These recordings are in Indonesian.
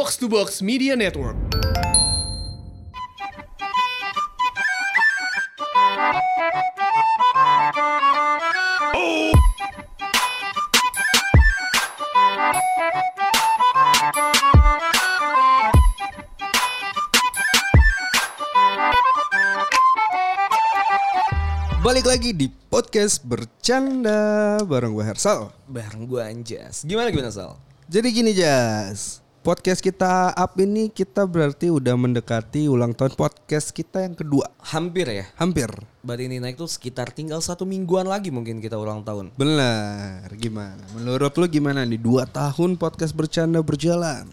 Box to Box Media Network. Balik lagi di podcast bercanda bareng gue Hersal. Bareng gue Anjas. Gimana gimana Sal? Jadi gini Jas, podcast kita up ini kita berarti udah mendekati ulang tahun podcast kita yang kedua. Hampir ya. Hampir. Baru ini naik tuh sekitar tinggal satu mingguan lagi mungkin kita ulang tahun. Benar. Gimana? Menurut lu gimana nih dua tahun podcast bercanda berjalan?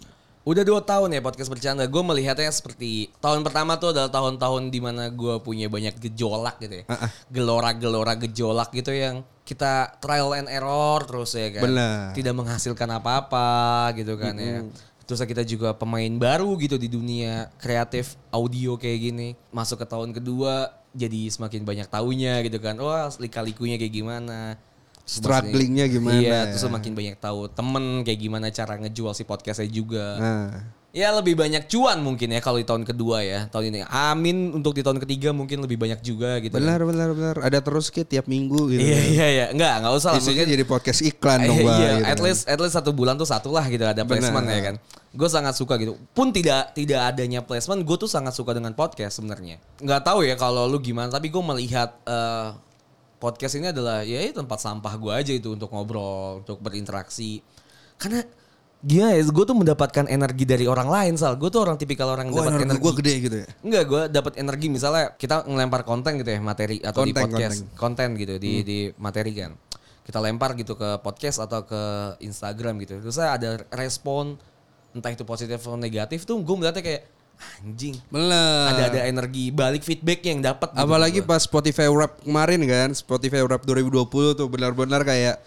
Udah dua tahun ya podcast bercanda. Gue melihatnya seperti tahun pertama tuh adalah tahun-tahun di mana gue punya banyak gejolak gitu ya. Gelora-gelora gejolak gitu yang kita trial and error terus ya kan. Benar. Tidak menghasilkan apa-apa gitu kan ya. Terus kita juga pemain baru gitu di dunia kreatif audio kayak gini. Masuk ke tahun kedua jadi semakin banyak taunya gitu kan. Wah lika-likunya kayak gimana. Strugglingnya gimana Iya, ya? terus makin banyak tahu temen kayak gimana cara ngejual si podcastnya juga. Nah, Ya lebih banyak cuan mungkin ya kalau di tahun kedua ya tahun ini. Amin untuk di tahun ketiga mungkin lebih banyak juga gitu. benar benar benar. Ada terus kayak tiap minggu gitu. Iya iya iya. Enggak, enggak usah lah. Isinya Mungkin- jadi podcast iklan dong, Iya, iya, gitu at kan. least at least satu bulan tuh satu lah gitu ada placement Benar. ya kan. Gue sangat suka gitu. Pun tidak tidak adanya placement, gue tuh sangat suka dengan podcast sebenarnya. Nggak tahu ya kalau lu gimana, tapi gue melihat eh, podcast ini adalah ya ini tempat sampah gue aja itu untuk ngobrol, untuk berinteraksi. Karena gimana ya, gue tuh mendapatkan energi dari orang lain sal. Gue tuh orang tipikal orang yang Wah, dapat energi energi. gue gede gitu ya. Enggak, gue dapat energi misalnya kita ngelempar konten gitu ya materi atau di Konten, podcast konten. konten gitu di di materi kan. Kita lempar gitu ke podcast atau ke Instagram gitu. Terus saya ada respon entah itu positif atau negatif tuh gue melihatnya kayak anjing. Benar. Ada ada energi balik feedback yang dapat gitu Apalagi gua. pas Spotify Rap kemarin kan, Spotify Rap 2020 tuh benar-benar kayak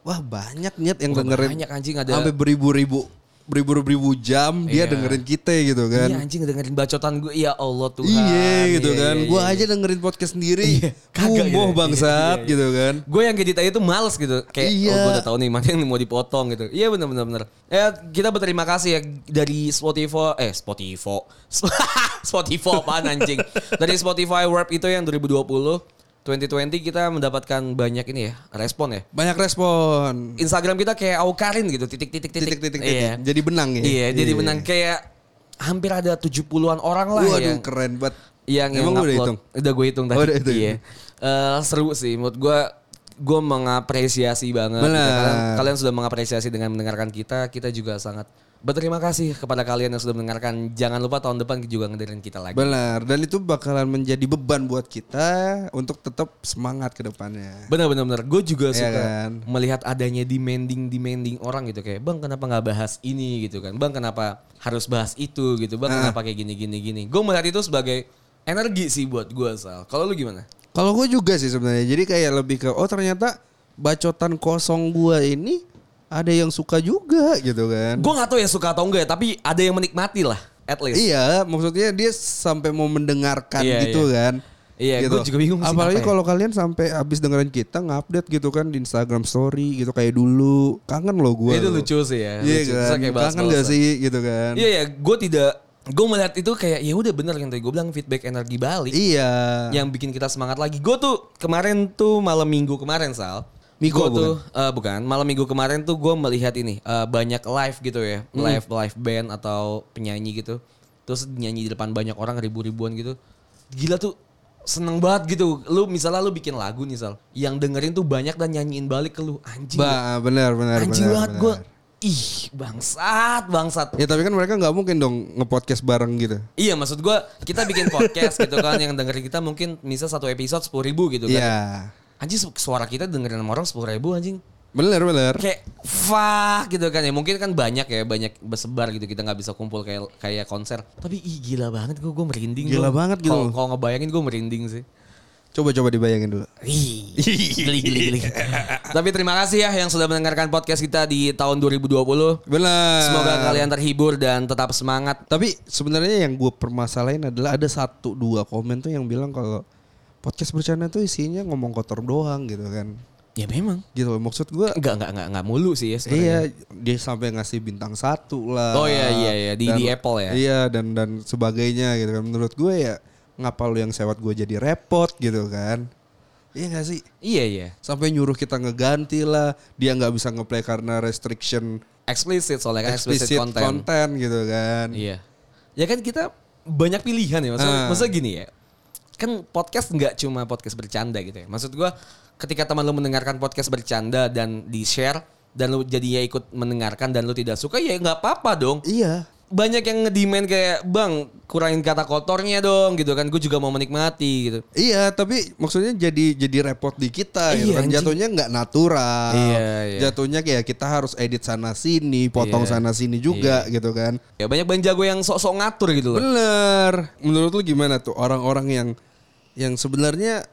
wah banyak nyet yang Wah, dengerin. banyak anjing, ada- sampai beribu-ribu beribu-ribu jam dia Iya. dengerin kita gitu kan. Iya anjing dengerin bacotan gue ya Allah Tuhan. Iya gitu Iya, kan. iya, iya. aja dengerin podcast sendiri. Iya, kagak Kumuh gitu. bangsat Iya, iya, gitu kan. Gue yang edit aja tuh males gitu. Kayak Iya. oh gue udah tahu nih mana yang mau dipotong gitu. Iya bener bener bener. Ya kita berterima kasih ya dari Spotify eh Spotify. Spotify apaan anjing. Dari Spotify Wrap itu yang 2020 2020 kita mendapatkan banyak ini ya respon ya. Banyak respon. Instagram kita kayak aukarin gitu titik-titik titik. Titik-titik Iya. Jadi benang ya. Iya, jadi menang kayak hampir ada 70-an orang lah Waduh yang keren banget. yang yang Emang udah upload. hitung? Udah gue hitung tadi. Oh, udah hitung. Iya. Eh, seru sih menurut gue gue mengapresiasi banget. gitu. Benar. Kalian, kalian sudah mengapresiasi dengan mendengarkan kita. Kita juga sangat berterima kasih kepada kalian yang sudah mendengarkan. Jangan lupa tahun depan juga ngedengerin kita lagi. Benar. Dan itu bakalan menjadi beban buat kita untuk tetap semangat ke depannya. Benar benar benar. Gue juga Iya suka kan? melihat adanya demanding demanding orang gitu kayak bang kenapa nggak bahas ini gitu kan? Bang kenapa harus bahas itu gitu? Bang Ah. kenapa kayak gini gini gini? Gue melihat itu sebagai energi sih buat gue sal. Kalau lu gimana? Kalau gue juga sih sebenarnya. Jadi kayak lebih ke oh ternyata bacotan kosong gua ini ada yang suka juga gitu kan. Gue gak tahu ya suka atau enggak ya, tapi ada yang menikmati lah, at least. Iya, maksudnya dia sampai mau mendengarkan Iya, gitu iya. kan. Iya, gua juga bingung sih Apalagi apa ya. kalau kalian sampai habis dengerin kita ngupdate gitu kan di Instagram story gitu kayak dulu. Kangen loh gue. Itu lucu sih ya. Iya lucu. kan. Kayak Kangen gak sih gitu kan. Iya ya, gue tidak, gue melihat itu kayak ya udah bener yang tadi gue bilang feedback energi balik. Iya. Yang bikin kita semangat lagi. Gue tuh kemarin tuh malam minggu kemarin Sal. Miko Gua tuh eh, bukan. Malam minggu kemarin tuh gue melihat ini eh, banyak live gitu ya. Hmm. live live band atau penyanyi gitu. Terus nyanyi di depan banyak orang ribu-ribuan gitu. Gila tuh seneng banget gitu. Lu misalnya lu bikin lagu nih Sal. Yang dengerin tuh banyak dan nyanyiin balik ke lu. Anjing. Ba, benar benar anjing banget gue ih bangsat bangsat. Ya tapi kan mereka nggak mungkin dong nge-podcast bareng gitu. Iya maksud gue kita bikin podcast gitu kan. Yang dengerin kita mungkin misal satu episode sepuluh ribu gitu kan. Iya. Anjing su- suara kita dengerin sama orang sepuluh ribu anjing. Bener bener. Kayak fuck gitu kan ya mungkin kan banyak ya banyak bersebar gitu kita nggak bisa kumpul kayak kayak konser. Tapi ih gila banget gue gue merinding. Gila gua. banget gitu. Kalau ngebayangin gue merinding sih. Coba-coba dibayangin dulu. Ih, geli geli geli. Tapi terima kasih ya yang sudah mendengarkan podcast kita di tahun 2020. Benar. Semoga kalian terhibur dan tetap semangat. Tapi sebenarnya yang gue permasalahin adalah ada satu dua komen tuh yang bilang kalau podcast bercanda tuh isinya ngomong kotor doang gitu kan. Ya memang. gitu loh. Maksud gue Enggak, enggak, enggak, enggak mulu sih ya sebenarnya. Iya, dia sampai ngasih bintang satu lah. Oh, iya, iya, iya. Di- di Apple ya? Iya, dan dan sebagainya gitu kan. Menurut gue ya ngapa lu yang sewat gue jadi repot gitu kan? Iya gak sih? Iya, iya. Sampai nyuruh kita ngeganti lah. Dia nggak bisa ngeplay karena restriction Explicit soalnya kan explicit, explicit content. content gitu kan. Iya. Ya kan kita banyak pilihan ya. Maksudnya, Ah. maksudnya gini ya. Kan podcast nggak cuma podcast bercanda gitu ya. Maksud gua ketika teman lu mendengarkan podcast bercanda dan di-share dan lu jadinya ikut mendengarkan dan lu tidak suka ya nggak apa-apa dong. Iya. Banyak yang ngedemand kayak, "Bang, kurangin kata kotornya dong." gitu kan. Gue juga mau menikmati gitu. Iya, tapi maksudnya jadi jadi repot di kita gitu Iya, kan. anjing. Jatuhnya nggak natural. Iya, iya. Jatuhnya kayak kita harus edit sana sini, potong Iya. sana sini juga gitu kan. Ya banyak bang jago yang sok-sok ngatur gitu loh. Bener. Menurut lu gimana tuh orang-orang yang yang sebenarnya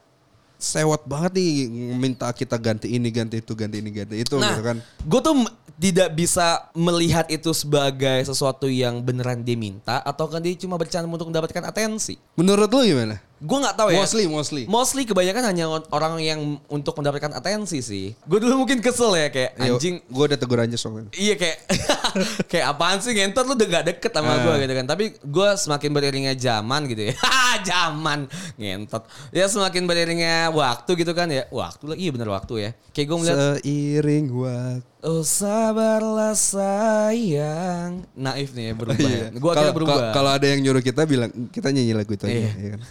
sewot banget nih minta kita ganti ini, ganti itu, ganti ini, ganti itu Nah, gitu kan. gue tuh tidak bisa melihat itu sebagai sesuatu yang beneran dia minta atau kan dia cuma bercanda untuk mendapatkan atensi. Menurut lu gimana? Gue nggak tahu ya. Mostly, mostly. Mostly kebanyakan hanya orang yang untuk mendapatkan atensi sih. Gue dulu mungkin kesel ya kayak anjing. Gue udah tegur aja soalnya. Iya kayak kayak apaan sih ngentot lu udah gak deket sama gue Ah. gitu kan. Tapi gue semakin beriringnya zaman gitu ya. zaman ngentot. Ya semakin beriringnya waktu gitu kan ya. Waktu lah iya bener waktu ya. Kayak gue melihat Seiring waktu. Oh sabarlah sayang Naif nih ya berubah ya. Gue akhirnya berubah Kalau ada yang nyuruh kita bilang kita nyanyi lagu itu aja. Iya. ya kan?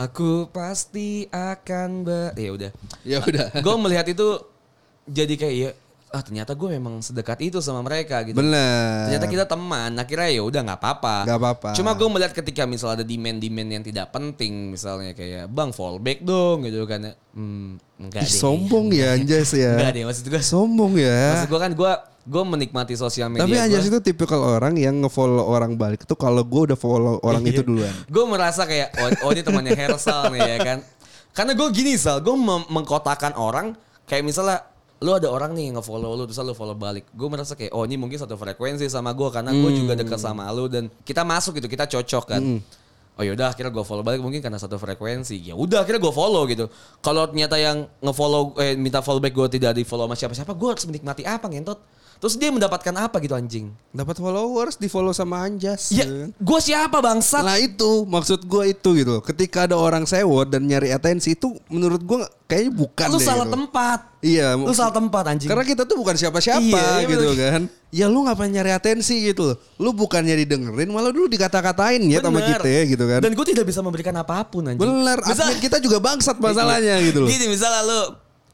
Aku pasti akan ber... Ya udah Ya udah. Gue melihat itu Jadi kayak ya Ah ternyata gue memang sedekat itu sama mereka gitu Bener. Ternyata kita teman Akhirnya ya udah nggak apa-apa Nggak apa-apa. Cuma gue melihat ketika misalnya ada demand-demand yang tidak penting Misalnya kayak Bang fallback dong gitu kan ya. Hmm enggak Ih, deh sombong ya Anjas ya. Enggak deh maksud gue Sombong ya. Maksud gue kan gue gue menikmati sosial media Tapi Anjas itu tipikal orang yang ngefollow orang balik tuh kalau gue udah follow orang Iya. itu duluan. gue merasa kayak oh, oh ini temannya Hersal nih ya kan? Karena gue gini sal gue mem- mengkotakan orang kayak misalnya lu ada orang nih yang nge-follow lu terus lu follow balik. Gue merasa kayak oh ini mungkin satu frekuensi sama gue karena gue juga dekat sama lu dan kita masuk gitu kita cocok kan. Oh yaudah akhirnya gue follow balik mungkin karena satu frekuensi. Ya udah akhirnya gue follow gitu. Kalau ternyata yang nge-follow eh minta follow back gue tidak di follow sama siapa-siapa gue harus menikmati apa ngentot terus dia mendapatkan apa gitu anjing Dapat followers, di follow sama Anjas. ya gue siapa bangsat Nah itu maksud gue itu gitu. Ketika ada orang sewot dan nyari atensi itu menurut gue kayaknya bukan lu deh salah gitu. tempat Iya. lu salah tempat anjing Karena kita tuh bukan siapa-siapa Iya, iya gitu bener. kan. Ya lu ngapain nyari atensi gitu loh. Lu bukannya didengerin malah dulu dikata-katain ya sama kita ya gitu kan. Dan gue tidak bisa memberikan apa pun anjing. Bener, Misal- admin kita juga bangsat masalahnya gitu loh. Gini misalnya lu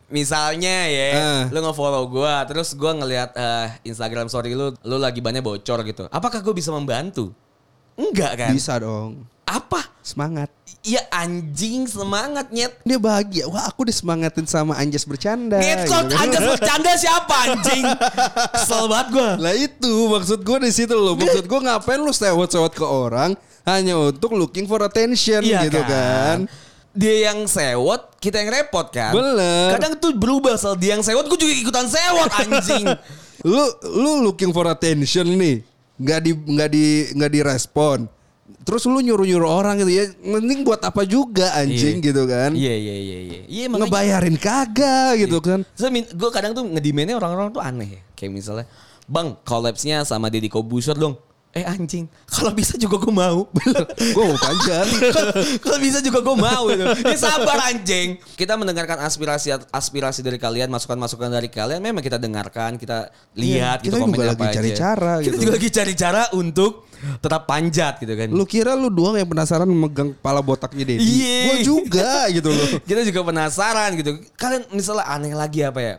misalnya ya Ah. lu nge-follow gue terus gue ngelihat eh, Instagram story lu lu lagi banyak bocor gitu. Apakah gue bisa membantu? Enggak kan? Bisa dong. Apa? Semangat. Ya anjing semangat nyet. Dia bahagia. Wah aku disemangatin sama Anjas bercanda. Ngetot gitu kan. anjas bercanda siapa anjing? Kesel banget gue. Lah itu maksud gue di situ loh. Maksud gue ngapain lu sewot-sewot ke orang hanya untuk looking for attention Iya gitu kan. Dia yang sewot, kita yang repot kan. Bener. Kadang tuh berubah soal dia yang sewot, gue juga ikutan sewot anjing. Lu lu looking for attention nih. nggak di nggak di nggak direspon. Terus lu nyuruh-nyuruh orang gitu ya. Mending buat apa juga anjing Iya. gitu kan. Iya iya iya iya. Iya makanya Ngebayarin kagak gitu kan. So, gue kadang tuh ngedimennya orang-orang tuh aneh ya. Kayak misalnya, Bang, collapse-nya sama Deddy Kobuser dong. Eh anjing, kalau bisa juga gue mau. gue mau panjat. kalau bisa juga gue mau itu. Ya sabar anjing. Kita mendengarkan aspirasi aspirasi dari kalian, masukan-masukan dari kalian. Memang kita dengarkan, kita lihat, Iya, kita gitu juga komennya lagi apa cari aja. cara Kita gitu. juga lagi cari cara untuk tetap panjat gitu kan. Lu kira lu doang yang penasaran megang kepala botaknya Dedi? Iya. Gue juga gitu loh. kita juga penasaran gitu. Kalian misalnya aneh lagi apa ya?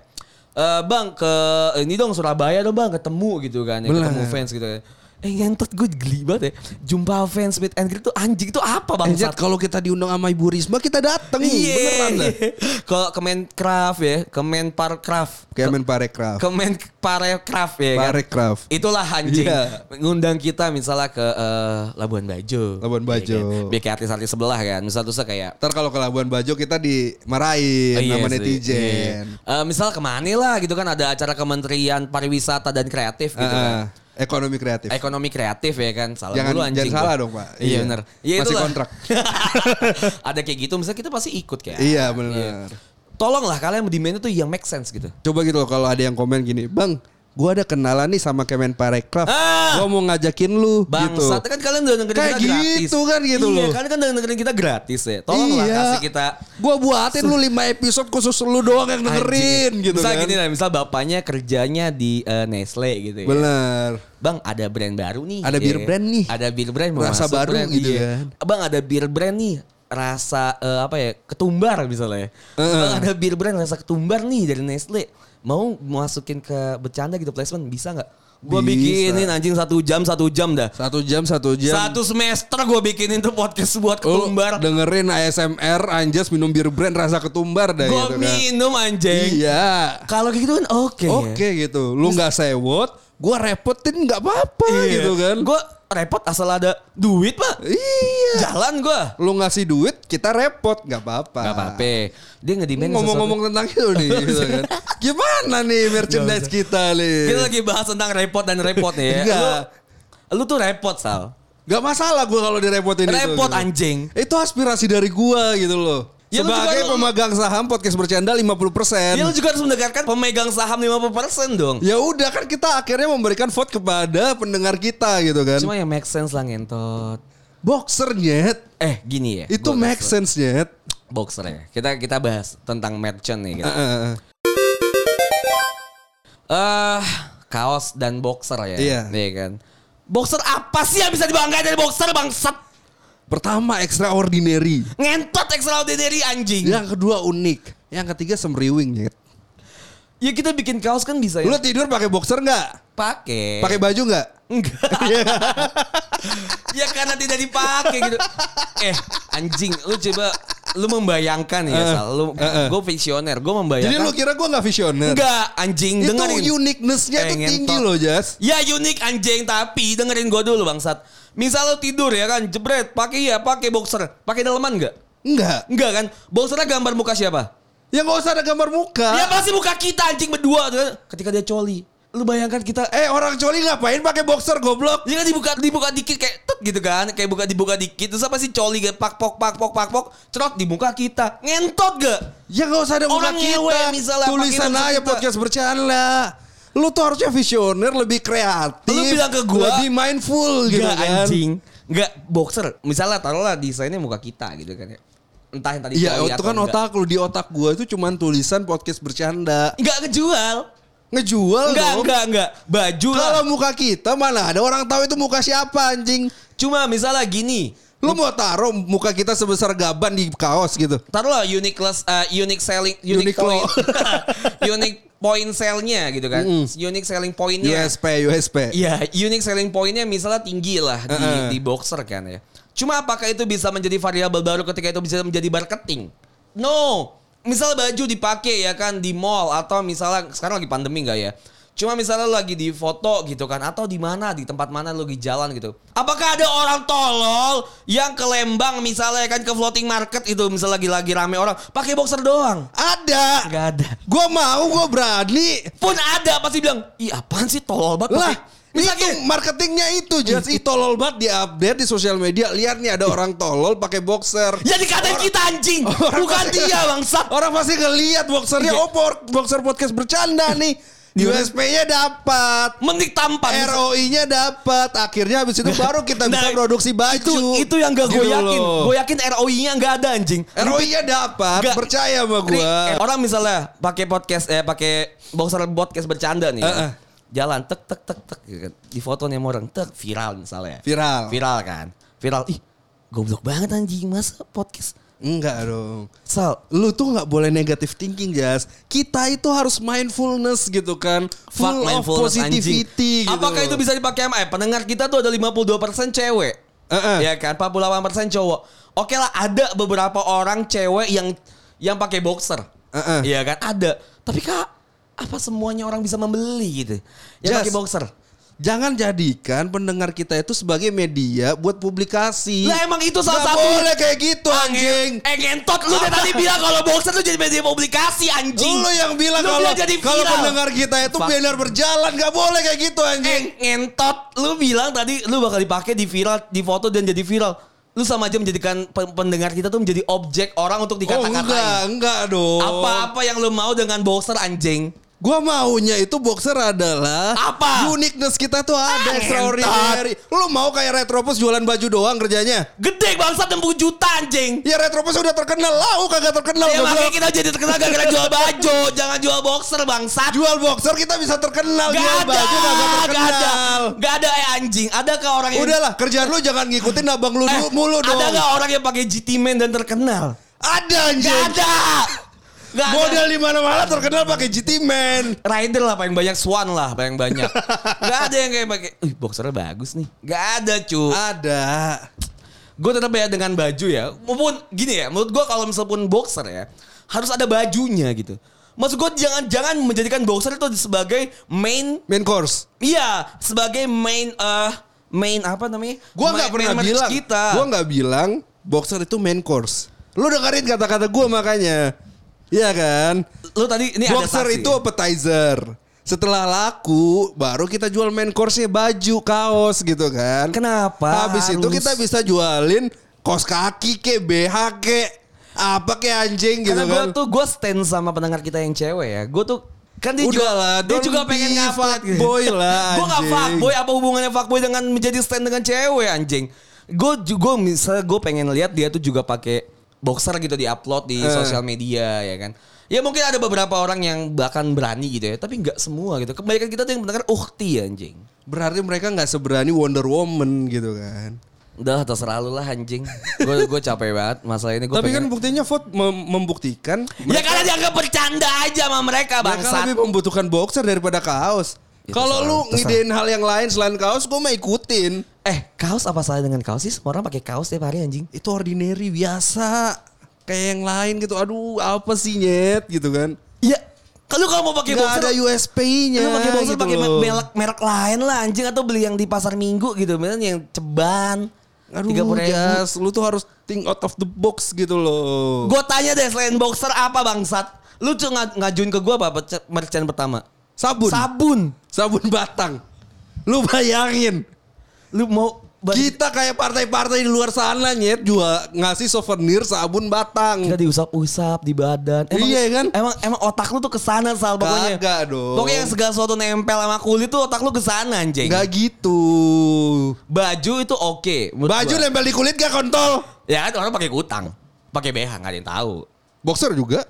Eh bang ke ini dong Surabaya dong bang ketemu gitu kan ya, ketemu fans gitu ya. Eh ngentot gue geli banget ya. Jumpa fans meet and greet tuh anjing itu apa bang? Anjat kalau kita diundang sama Ibu Risma kita dateng beneran dah. Iya. Ke Kemenkraf ya, Kemenparkraf. Kemen Parekraf. Kemenparekraf ya kan. Parekraf. Itulah anjing. Iya. Ngundang kita misalnya ke eh, Labuan Bajo. Labuan Bajo. Iya kan? Artis-artis sebelah kan. Misal tuh kayak Ntar kalau ke Labuan Bajo kita dimarahin Oh, iya sama netizen. iya. Eh, misal ke mana lah gitu kan ada acara Kementerian Pariwisata dan Kreatif gitu Ah, kan. Ekonomi kreatif. Ekonomi kreatif ya kan. Salah Jangan- dulu anjing. jangan salah dong, Pak. Iya, Iya. benar. Iya Masih itulah. kontrak. ada kayak gitu misalnya kita pasti ikut kayak. Iya benar. Tolonglah kalian demand itu yang make sense gitu. Coba gitu loh kalau ada yang komen gini, Bang, gua ada kenalan nih sama Kemenparekraf. Ah! Gua mau ngajakin lu gitu. Bangsat kan kalian udah dengerin Kayak kita gratis. gitu kan gitu iya, loh. kalian kan udah dengerin kita gratis ya. Tolonglah Iya. kasih kita Gua buatin lu 5 episode khusus lu doang yang dengerin Anjing. gitu misal kan. gini lah, misal bapaknya kerjanya di eh, Nestle gitu ya. Bener. Bang ada brand baru nih. Ada ya bir kan? brand nih. Ada bir brand mau Rasa baru brand, gitu iya. kan. Bang ada bir brand nih rasa eh, apa ya ketumbar misalnya. Heeh. Bang ada bir brand rasa ketumbar nih dari Nestle. Mau masukin ke bercanda gitu placement bisa nggak? Gue bikinin anjing satu jam satu jam dah. Satu jam satu jam. Satu semester gue bikinin tuh podcast buat Lu ketumbar. dengerin ASMR Anjas minum bir brand rasa ketumbar dah Gue gitu kan. minum anjing. Iya. Kalau gitu kan oke. ya. Oke gitu. Lu nggak sewot, gua repotin nggak apa-apa gitu kan. Gue repot asal ada duit pak. Iya. Jalan gue. Lu ngasih duit, kita repot nggak apa-apa. Gak apa-apa. Dia ngedimen Ngomong-ngomong tentang itu nih, gitu kan. Gimana nih merchandise kita nih? Kita lagi bahas tentang repot dan repot nih ya. Lu, lu tuh repot Sal. Gak masalah gua kalau direpotin itu. Repot gitu. anjing. Itu aspirasi dari gua gitu loh. Ya, Sebagai juga- pemegang saham podcast bercanda 50%. Ya lu juga harus mendengarkan pemegang saham 50% dong. Ya udah kan kita akhirnya memberikan vote kepada pendengar kita gitu kan. Cuma yang make sense lah ngentot. Boxer nyet. Eh gini ya. Itu make sense nyet. Boxer ya. Kita kita bahas tentang merchant nih. Eh kaos dan boxer ya. Iya. kan. Boxer apa sih yang bisa dibanggain dari boxer bangsat? Pertama extraordinary. Ngentot extraordinary anjing. Yang kedua unik. Yang ketiga semriwing nyet. Ya kita bikin kaos kan bisa ya. Lu tidur pakai boxer nggak? pakai. Pakai baju nggak? Enggak. ya karena tidak dipakai gitu. Eh anjing, lu coba lu membayangkan ya, Eh, Sal. Lu, eh, eh. gue visioner, gue membayangkan. Jadi lu kira gua nggak visioner? Enggak, anjing Itu dengerin. uniqueness-nya tuh tinggi loh, Jas. Ya unik anjing tapi dengerin gue dulu bangsat. Misal lu tidur ya kan, jebret, pakai ya, pakai boxer, pakai daleman enggak? Enggak. Enggak kan? Boxernya gambar muka siapa? Ya nggak usah ada gambar muka. Ya pasti muka kita anjing berdua tuh. Ketika dia coli. Lu bayangkan kita Eh orang coli ngapain pakai boxer goblok? Dia kan dibuka dibuka dikit kayak tet gitu kan, kayak buka dibuka dikit terus apa sih coli kayak pak pok pak pok pak pok cerot di muka kita. Ngentot gak? Ya nggak usah ada muka Orang kita. ngewe misalnya Tulisan aja kita. podcast bercanda. Lu tuh harusnya visioner, lebih kreatif. Lu bilang ke gua, lebih mindful gitu Enggak kan. anjing. Enggak boxer. Misalnya taruhlah desainnya muka kita gitu kan ya. Entah yang tadi Iya, itu kan enggak. otak lu di otak gua itu cuman tulisan podcast bercanda. Enggak ngejual. Ngejual Enggak, dong. enggak, enggak. Baju lah. Kalau muka kita mana ada orang tahu itu muka siapa anjing. Cuma misalnya gini. Lu mau taruh muka kita sebesar gaban di kaos gitu. Taruhlah unique class, uh, unique selling, unique Uniqlo. point, unique point sell-nya gitu kan. Unique selling point-nya. USP, USP. Iya, unique selling point-nya misalnya tinggi lah di, Heeh. di boxer kan ya. Cuma apakah itu bisa menjadi variabel baru ketika itu bisa menjadi marketing? No. Misal baju dipakai ya kan di mall atau misalnya sekarang lagi pandemi nggak ya? Cuma misalnya lu lagi di foto gitu kan atau di mana di tempat mana lu lagi jalan gitu. Apakah ada orang tolol yang ke Lembang misalnya kan ke floating market itu misalnya lagi lagi rame orang pakai boxer doang? Ada. Gak ada. Gua mau, gua berani. Pun ada pasti bilang, "Ih, apaan sih tolol banget?" Lah, pakai-" Misalnya itu marketingnya itu just itu tolol banget di update di sosial media. Lihat nih ada orang tolol pakai boxer. Ya dikatain kita anjing, Orang bukan pasti- dia bangsat. Orang pasti ngeliat boxernya. Iya. Oh, boxer podcast bercanda nih. USP-nya dapat. Mending tampan. ROI-nya dapat. Akhirnya habis itu baru kita bisa Nah, produksi baju. Itu itu yang gak gue Gitu yakin. Gue yakin ROI-nya nggak ada anjing. ROI-nya dapat. Percaya sama gua. eh, Orang misalnya pakai podcast eh pakai boxer podcast bercanda nih. Eh, kan. eh. Jalan tek tek tek tek gitu kan. Di foto nih orang tek viral misalnya. Viral. Viral kan. Viral. Ih, goblok banget anjing masa podcast. Enggak dong. Sal, Lu tuh nggak boleh negative thinking, Jas. Kita itu harus mindfulness gitu kan. fuck Full of mindfulness anjing. positivity gitu. Apakah itu bisa dipakai sama eh, pendengar kita tuh ada 52% cewek. Eh-eh. Ya kan 48% cowok. Oke lah ada beberapa orang cewek yang yang pakai boxer. Iya kan ada. Tapi kak apa semuanya orang bisa membeli gitu? Yang Jas. pakai boxer. Jangan jadikan pendengar kita itu sebagai media buat publikasi. Lah emang itu salah Nggak satu. boleh kayak gitu anjing. Eh ngentot lu dari tadi bilang kalau boxer tuh jadi media publikasi anjing. Lu yang bilang Lu kalau jadi kalau pendengar kita itu benar berjalan nggak boleh kayak gitu Eh anjing. ngentot lu bilang tadi lu bakal dipakai di viral di foto dan jadi viral. Lu sama aja menjadikan pe- pendengar kita tuh menjadi objek orang untuk Oh dikata-katain. enggak, enggak dong. Apa-apa yang lu mau dengan boxer anjing? Gua maunya itu boxer adalah Apa? Uniqueness kita tuh Ah, ada extraordinary. Lu mau kayak Retropus jualan baju doang kerjanya? Gede bangsat 60 juta anjing. Ya Retropus udah terkenal, lau kagak terkenal. Ya makanya kita jadi terkenal gara-gara jual baju, jangan jual boxer bangsat. Jual boxer kita bisa terkenal, Gak jual ada, baju kagak gak ada, terkenal. gak ada eh anjing. Adakah orang yang Udahlah, kerjaan lu jangan ngikutin abang lu Eh, mulu dong. Ada gak orang yang pakai GT Man dan terkenal? Ada anjing. Gak ada. Gak. Model di mana-mana terkenal pakai GT Man. Rider lah paling banyak, Swan lah paling banyak. gak ada yang kayak pakai, "Wih, boxernya bagus nih." Gak ada, cu. Ada. Gue tetap ya dengan baju ya. Maupun gini ya, menurut gue kalau misalnya pun boxer ya, harus ada bajunya gitu. Maksud gue jangan-jangan menjadikan boxer itu sebagai main, Main course. iya, sebagai main, eh main apa namanya? Gua nggak pernah main bilang. kita. Gua nggak bilang boxer itu main course. Lu dengerin kata-kata gua makanya. Iya kan? Lu tadi ini boxer ada saksi. itu appetizer. Setelah laku, baru kita jual main course-nya baju, kaos gitu kan. Kenapa Habis itu harus? kita bisa jualin kaos kaki ke, BH ke, apa ke anjing gitu Karena gue kan. tuh gue stand sama pendengar kita yang cewek ya. Gue tuh kan dia Udah juga lah, dia juga pengen ngupgrade gitu. fuckboy lah, gue gak anjing. fuckboy apa hubungannya fuckboy dengan menjadi stand dengan cewek anjing. Gue juga misalnya gue pengen lihat dia tuh juga pakai boxer gitu di upload di Eh. sosial media ya kan. Ya mungkin ada beberapa orang yang bahkan berani gitu ya, tapi nggak semua gitu. Kebanyakan kita tuh yang mendengar ukti anjing. Berarti mereka nggak seberani Wonder Woman gitu kan. Udah terserah lu lah anjing. Gue gue capek banget masalah ini. Gua Tapi kan pengen- buktinya vote mem- membuktikan ya karena dianggap bercanda aja sama mereka mereka bangsat. lebih membutuhkan boxer daripada kaos. Kalau lu ngidein hal yang lain selain kaos, gue mah ikutin. Eh, kaos apa salah dengan kaos sih? Semua orang pakai kaos tiap hari anjing. Itu ordinary biasa. Kayak yang lain gitu. Aduh, apa sih nyet gitu kan. Iya. Kalau kamu mau pakai boxer, ada USP-nya. lu pakai boxer gitu pakai merek merek lain lah anjing atau beli yang di pasar minggu gitu, misalnya yang ceban. Aduh, 30.000. Jas, lu tuh harus think out of the box gitu loh. Gue tanya deh selain boxer apa bangsat? Lu tuh ng- ngajuin ke gue apa apa- merchant pertama? Sabun. Sabun. Sabun batang. Lu bayangin. Lu mau Kita kayak partai-partai di luar sana nyet juga ngasih souvenir sabun batang. kita diusap-usap di badan. Iya, kan? Emang emang otak lu tuh ke sana sal pokoknya. Kagak dong. Pokoknya yang segala sesuatu nempel sama kulit tuh otak lu ke sana anjing. Gak gitu. Baju itu oke. menurut Baju gua. nempel di kulit gak kontol. Ya kan orang pakai kutang. Pakai BH nggak ada yang tahu. Boxer juga?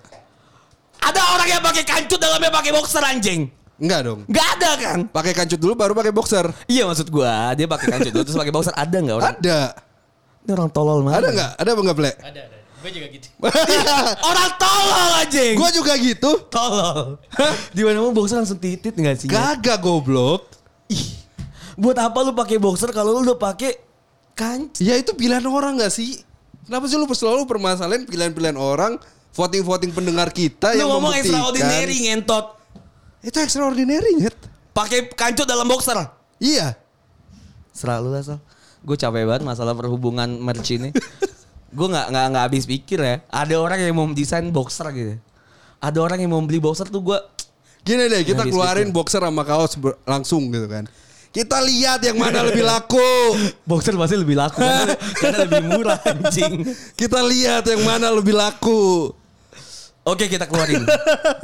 Ada orang yang pakai kancut dalamnya pakai boxer anjing. Enggak dong. Nggak ada kan? Pakai kancut dulu baru pakai boxer. Iya maksud gua dia pakai kancut dulu terus pakai boxer ada nggak orang? Ada. Ini orang tolol mana? Ada nggak? Ada apa nggak, Ple? Ada, ada. Gue juga gitu. Orang tolol anjing. Gua juga gitu. tolol. Di mana mau boxer langsung titit nggak sih? Kagak goblok. Ih, buat apa lu pakai boxer kalau lu udah pakai kancut? Ya itu pilihan orang gak sih? Kenapa sih lu selalu permasalahan pilihan-pilihan orang, voting-voting pendengar kita Lu yang ngomong membuktikan. extraordinary ngentot. Itu extraordinary, Nyet. Pakai kancut dalam boxer. Iya. Selalu lah Sal. Gue capek banget masalah perhubungan merch ini. gue nggak nggak nggak habis pikir ya. Ada orang yang mau desain boxer gitu. Ada orang yang mau beli boxer tuh gue. Gini deh, kita keluarin pikir. boxer sama kaos ber- langsung gitu kan. Kita lihat yang mana lebih laku. Boxer pasti lebih laku karena, karena lebih murah anjing. Kita lihat yang mana lebih laku. Oke kita keluarin.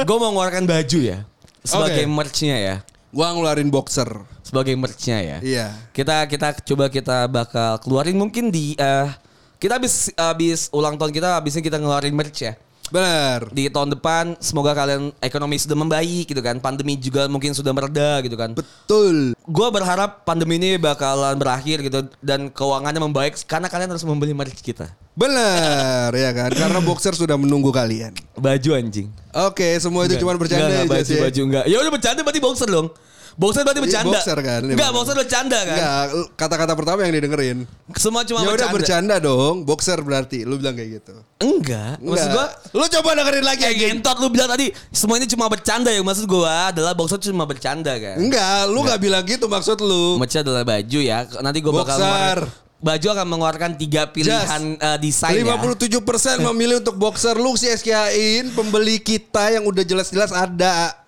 gue mau ngeluarkan baju ya. Sebagai Oke. merchnya ya. Gua ngeluarin boxer. Sebagai merchnya ya. Iya. Kita kita coba kita bakal keluarin mungkin di eh kita habis habis ulang tahun kita habisnya kita ngeluarin merch ya. Benar. Di tahun depan semoga kalian ekonomi sudah membaik gitu kan. Pandemi juga mungkin sudah mereda gitu kan. Betul. Gue berharap pandemi ini bakalan berakhir gitu dan keuangannya membaik karena kalian harus membeli merch kita. Benar ya kan? Karena boxer sudah menunggu kalian. Baju anjing. Oke, semua itu cuma bercanda Enggak, aja enggak, baju, sih. baju enggak. Ya udah bercanda berarti boxer dong. Boxer berarti bercanda. boxer kan, Enggak, boxer bercanda kan. Enggak, kata-kata pertama yang didengerin. Semua cuma Ya udah bercanda. bercanda dong, boxer berarti. Lu bilang kayak gitu. Enggak. Maksud Enggak. gua lu coba dengerin lagi kayak anjing. gentot lu bilang tadi semua ini cuma bercanda ya maksud gua adalah boxer cuma bercanda kan. Enggak, lu nggak bilang gitu maksud lu. Merch adalah baju ya. Nanti gua bakal Boxer. Baju akan mengeluarkan tiga pilihan eh, desain ya. 57% memilih untuk boxer lu sih SKIin pembeli kita yang udah jelas-jelas ada.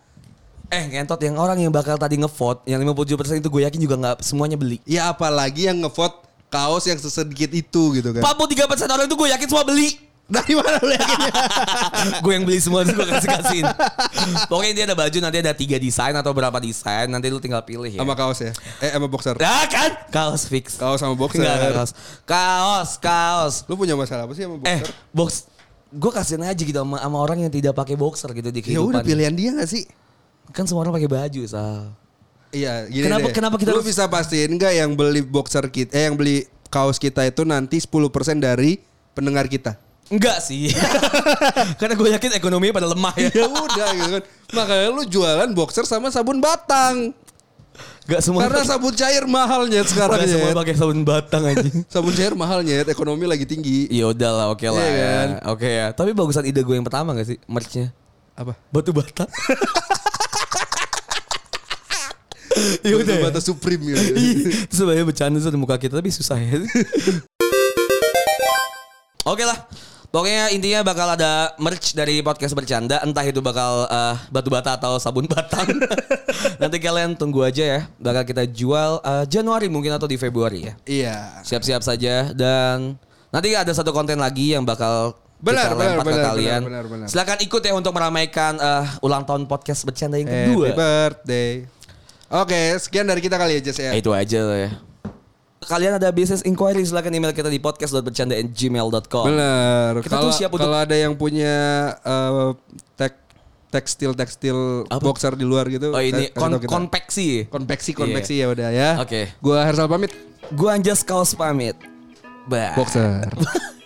Eh ngentot yang orang yang bakal tadi ngevote yang 57% itu gue yakin juga nggak semuanya beli. Ya apalagi yang ngevote kaos yang sesedikit itu gitu kan. 43% orang itu gue yakin semua beli. Dari mana lu yakinnya? gue yang beli semua gue kasih kasihin. Pokoknya dia ada baju nanti ada tiga desain atau berapa desain nanti lu tinggal pilih ya. sama kaos ya? Eh sama boxer. Nah kan kaos fix. Kaos sama boxer. Enggak, kaos. Kaos, kaos. Lu punya masalah apa sih sama Eh, boxer? box gue kasihin aja gitu sama, sama orang yang tidak pakai boxer gitu di ya udah kehidupan. pilihan dia gak sih? Kan semua orang pakai baju, Sal. Iya, gini Kenapa- deh. kenapa kita Lu harus- bisa pastiin nggak yang beli boxer kita, eh yang beli kaos kita itu nanti 10% dari pendengar kita? Enggak sih. Karena gue yakin ekonominya pada lemah ya. ya udah gitu kan. Makanya lu jualan boxer sama sabun batang. Gak semua Karena sabun cair mahalnya sekarang Gak semua pakai sabun batang aja. Sabun cair mahalnya, ekonomi lagi tinggi. Ya udah lah, oke lah Iya ya. kan? Oke ya. Tapi bagusan ide gue yang pertama gak sih merchnya? Apa? Batu bata. ya udah. ya. Bata Supreme gitu. Itu sebenarnya bercanda tuh di muka kita tapi susah ya. Oke lah. Pokoknya intinya bakal ada merch dari podcast bercanda, entah itu bakal eh, batu bata atau sabun batang. Nanti kalian tunggu aja ya. Bakal kita jual eh, Januari mungkin atau di Februari ya. Iya. Siap-siap saja dan nanti ada satu konten lagi yang bakal Benar, kita benar, lempar ke benar, kalian. benar, benar, benar. Silakan ikut ya untuk meramaikan eh, ulang tahun podcast bercanda yang Happy kedua. birthday. Oke, sekian dari kita kali ya, Jess ya. Eh, itu aja lah ya. Kalian ada business inquiry silahkan email kita di podcast.bercanda@gmail.com. Bener. Kita Kalau tuh siap untuk- kalau ada yang punya eh, tek tekstil tekstil Apa? boxer di luar gitu. Oh ini kasih kon konveksi. konveksi konveksi ya udah ya. Oke. Gua Hersal pamit. Gua Anjas Kaos pamit. Bye. Boxer.